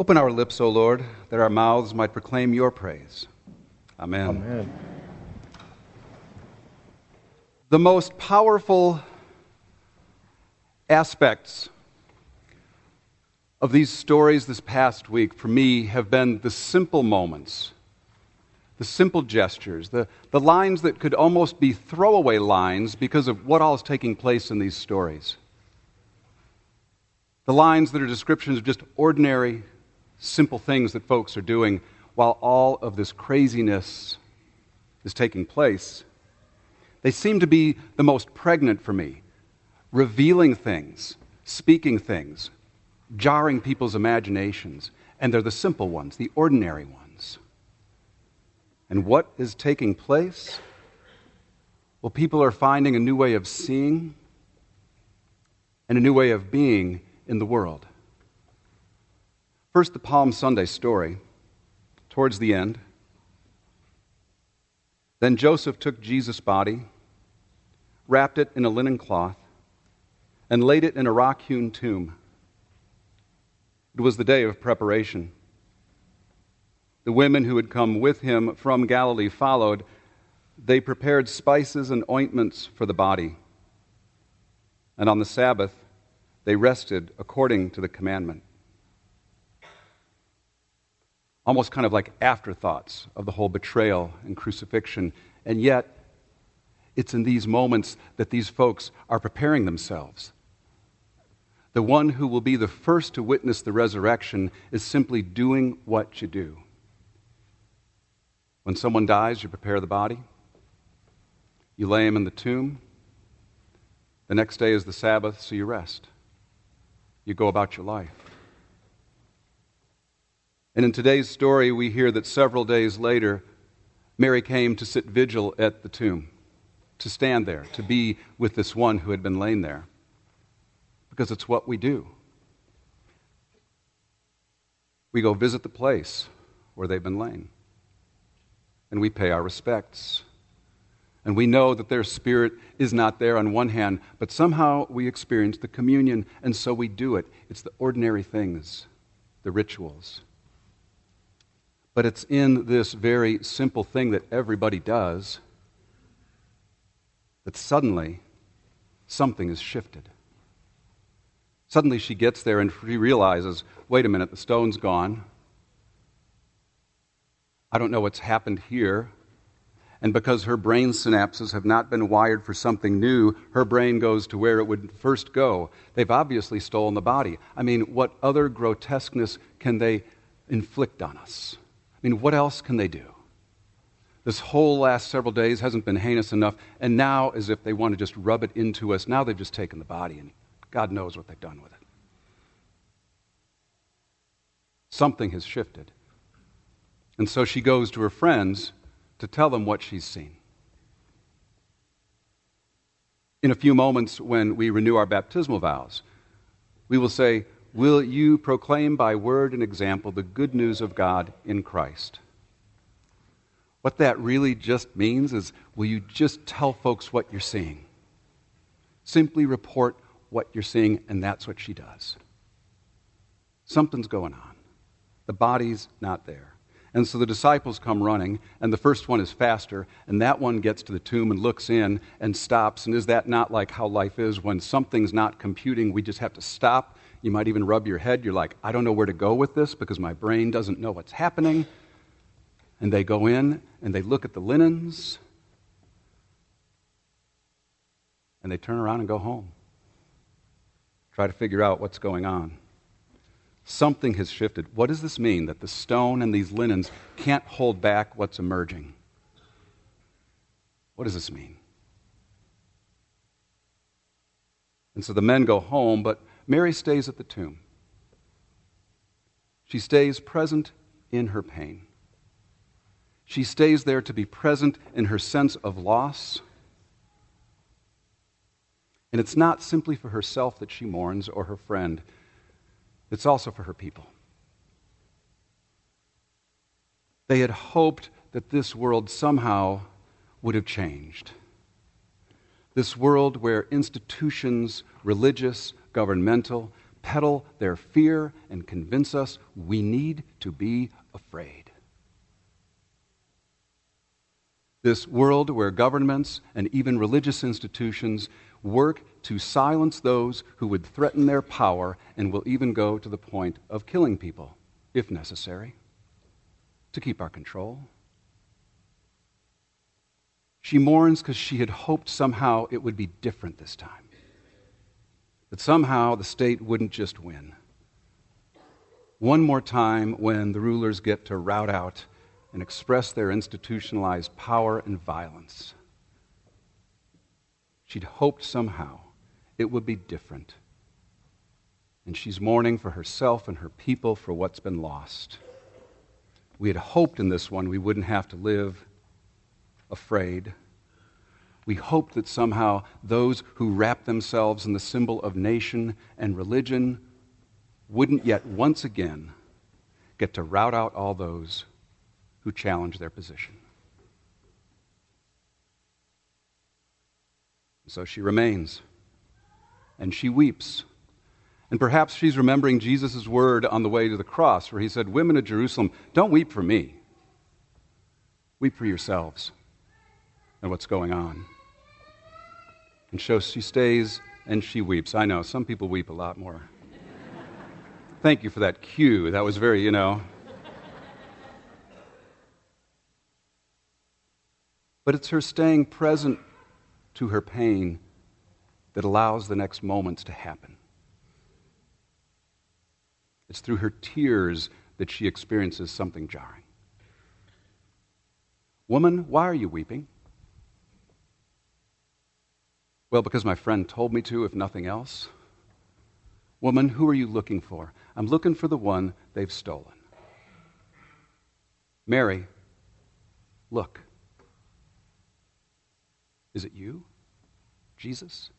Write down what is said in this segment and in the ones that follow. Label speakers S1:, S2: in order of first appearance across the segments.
S1: Open our lips, O Lord, that our mouths might proclaim your praise. Amen.
S2: Amen.
S1: The most powerful aspects of these stories this past week for me have been the simple moments, the simple gestures, the, the lines that could almost be throwaway lines because of what all is taking place in these stories. The lines that are descriptions of just ordinary, simple things that folks are doing while all of this craziness is taking place. They seem to be the most pregnant for me, revealing things, speaking things, jarring people's imaginations. And they're the simple ones, the ordinary ones. And what is taking place? Well, people are finding a new way of seeing and a new way of being in the world. First, the Palm Sunday story, towards the end. Then Joseph took Jesus' body, wrapped it in a linen cloth, and laid it in a rock hewn tomb. It was the day of preparation. The women who had come with him from Galilee followed. They prepared spices and ointments for the body. And on the Sabbath, they rested according to the commandment. Almost kind of like afterthoughts of the whole betrayal and crucifixion. And yet, it's in these moments that these folks are preparing themselves the one who will be the first to witness the resurrection is simply doing what you do. When someone dies, you prepare the body, you lay him in the tomb. The next day is the Sabbath, so you rest. You go about your life. And in today's story, we hear that several days later, Mary came to sit vigil at the tomb, to stand there, to be with this one who had been laid there because it's what we do. We go visit the place where they've been laid, and we pay our respects. And we know that their spirit is not there on one hand, but somehow we experience the communion, and so we do it. It's the ordinary things, the rituals. But it's in this very simple thing that everybody does that suddenly something is shifted. Suddenly she gets there and she realizes wait a minute, the stone's gone. I don't know what's happened here. And because her brain synapses have not been wired for something new, her brain goes to where it would first go. They've obviously stolen the body. I mean, what other grotesqueness can they inflict on us? I mean, what else can they do? This whole last several days hasn't been heinous enough, and now, as if they want to just rub it into us, now they've just taken the body and God knows what they've done with it. Something has shifted. And so she goes to her friends to tell them what she's seen. In a few moments, when we renew our baptismal vows, we will say, Will you proclaim by word and example the good news of God in Christ? What that really just means is, will you just tell folks what you're seeing? Simply report what you're seeing, and that's what she does. Something's going on. The body's not there. And so the disciples come running, and the first one is faster, and that one gets to the tomb and looks in and stops. And is that not like how life is? When something's not computing, we just have to stop. You might even rub your head. You're like, I don't know where to go with this because my brain doesn't know what's happening. And they go in and they look at the linens, and they turn around and go home try to figure out what's going on. Something has shifted. What does this mean? That the stone and these linens can't hold back what's emerging. What does this mean? And so the men go home, but Mary stays at the tomb. She stays present in her pain. She stays there to be present in her sense of loss and it's not simply for herself that she mourns or her friend, it's also for her people. They had hoped that this world somehow would have changed. This world where institutions, religious, governmental, peddle their fear and convince us we need to be afraid. This world where governments and even religious institutions work to silence those who would threaten their power and will even go to the point of killing people, if necessary, to keep our control. She mourns because she had hoped somehow it would be different this time. That somehow the state wouldn't just win. One more time when the rulers get to rout out and express their institutionalized power and violence. She'd hoped somehow it would be different. And she's mourning for herself and her people for what's been lost. We had hoped in this one we wouldn't have to live afraid. We hoped that somehow those who wrap themselves in the symbol of nation and religion wouldn't yet once again get to rout out all those who challenge their position. So she remains, and she weeps. And perhaps she's remembering Jesus' word on the way to the cross, where he said, Women of Jerusalem, don't weep for me. Weep for yourselves and what's going on. And so she stays and she weeps. I know, some people weep a lot more. Thank you for that cue. That was very, you know. But it's her staying present to her pain that allows the next moments to happen. It's through her tears that she experiences something jarring. Woman, why are you weeping? Well, because my friend told me to, if nothing else. Woman, who are you looking for? I'm looking for the one they've stolen. Mary, look. Is it you, Jesus?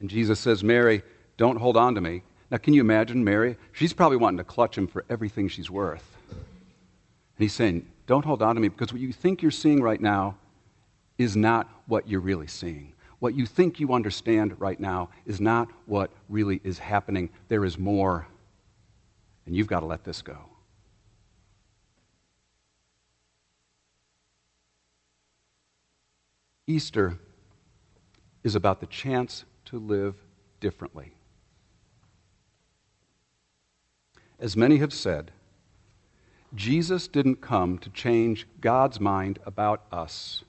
S1: And Jesus says, Mary, don't hold on to me. Now, can you imagine Mary? She's probably wanting to clutch him for everything she's worth. And he's saying, Don't hold on to me because what you think you're seeing right now is not what you're really seeing. What you think you understand right now is not what really is happening. There is more, and you've got to let this go. Easter is about the chance to live differently. As many have said, Jesus didn't come to change God's mind about us.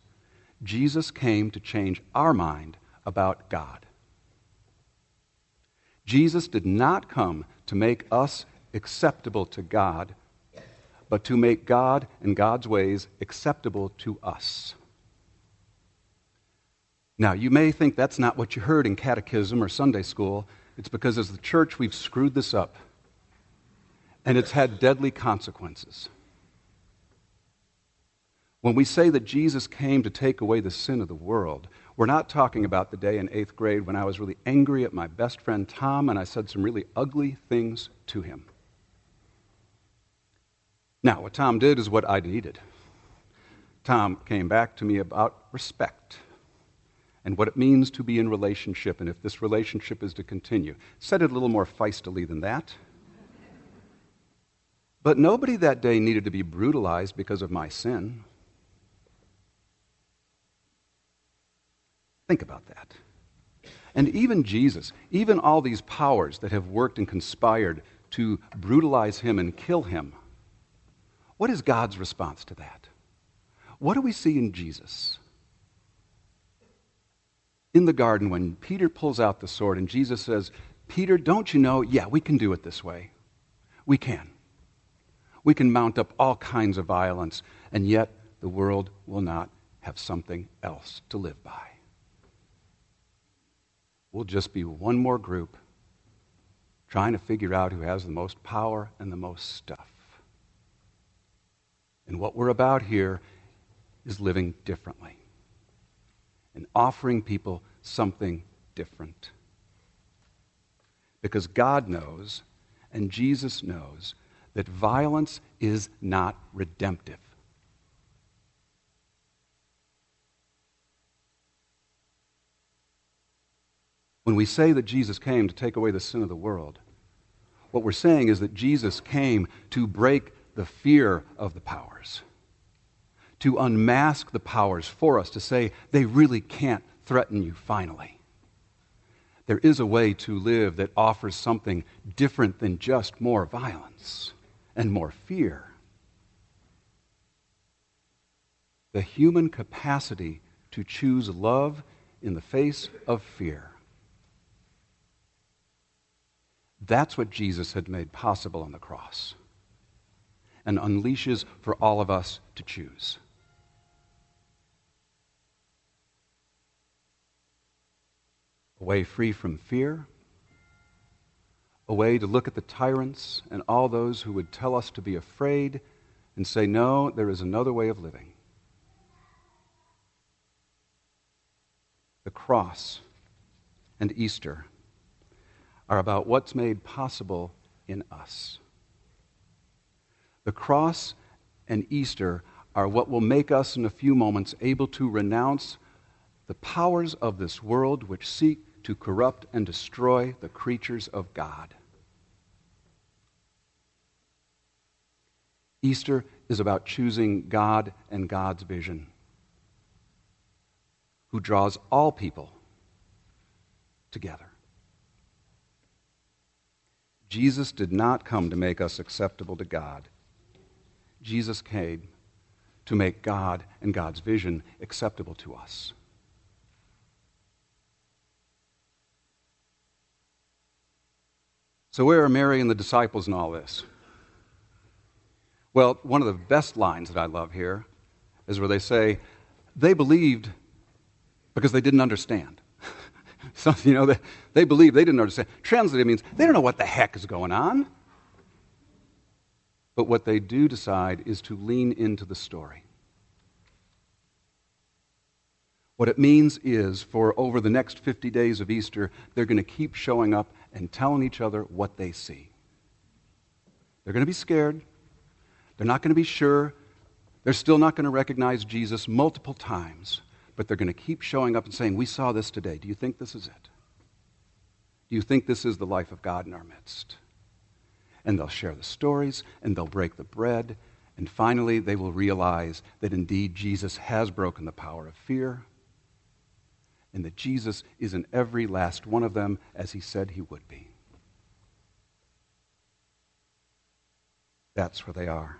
S1: Jesus came to change our mind about God. Jesus did not come to make us acceptable to God, but to make God and God's ways acceptable to us. Now, you may think that's not what you heard in catechism or Sunday school. It's because as the church, we've screwed this up. And it's had deadly consequences. When we say that Jesus came to take away the sin of the world, we're not talking about the day in eighth grade when I was really angry at my best friend Tom and I said some really ugly things to him. Now, what Tom did is what I needed. Tom came back to me about respect and what it means to be in relationship and if this relationship is to continue. Said it a little more feistily than that. But nobody that day needed to be brutalized because of my sin. Think about that. And even Jesus, even all these powers that have worked and conspired to brutalize him and kill him, what is God's response to that? What do we see in Jesus? In the garden, when Peter pulls out the sword and Jesus says, Peter, don't you know? Yeah, we can do it this way. We can. We can mount up all kinds of violence, and yet the world will not have something else to live by we'll just be one more group trying to figure out who has the most power and the most stuff. And what we're about here is living differently and offering people something different. Because God knows and Jesus knows that violence is not redemptive. When we say that Jesus came to take away the sin of the world, what we're saying is that Jesus came to break the fear of the powers, to unmask the powers for us, to say they really can't threaten you finally. There is a way to live that offers something different than just more violence and more fear. The human capacity to choose love in the face of fear. That's what Jesus had made possible on the cross and unleashes for all of us to choose. A way free from fear, a way to look at the tyrants and all those who would tell us to be afraid and say, no, there is another way of living. The cross and Easter are about what's made possible in us. The cross and Easter are what will make us, in a few moments, able to renounce the powers of this world which seek to corrupt and destroy the creatures of God. Easter is about choosing God and God's vision, who draws all people together. Jesus did not come to make us acceptable to God. Jesus came to make God and God's vision acceptable to us. So, where are Mary and the disciples in all this? Well, one of the best lines that I love here is where they say, they believed because they didn't understand. You know, they, they believed they didn't understand. Translated means they don't know what the heck is going on. But what they do decide is to lean into the story. What it means is for over the next 50 days of Easter, they're going to keep showing up and telling each other what they see. They're going to be scared. They're not going to be sure. They're still not going to recognize Jesus multiple times, but they're going to keep showing up and saying, We saw this today. Do you think this is it? Do you think this is the life of God in our midst? And they'll share the stories and they'll break the bread. And finally, they will realize that indeed Jesus has broken the power of fear and that Jesus is in every last one of them as he said he would be. That's where they are.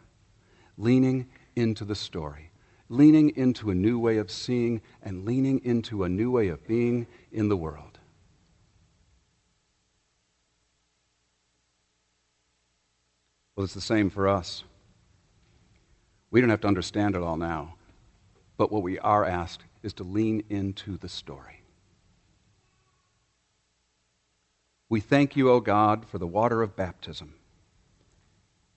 S1: Leaning into the story, leaning into a new way of seeing, and leaning into a new way of being in the world. Well, it's the same for us. We don't have to understand it all now, but what we are asked is to lean into the story. We thank you, O God, for the water of baptism.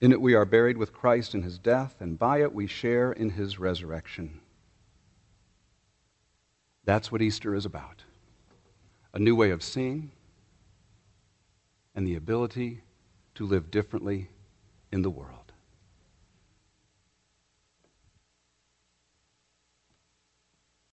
S1: In it we are buried with Christ in his death, and by it we share in his resurrection. That's what Easter is about a new way of seeing and the ability to live differently in the world.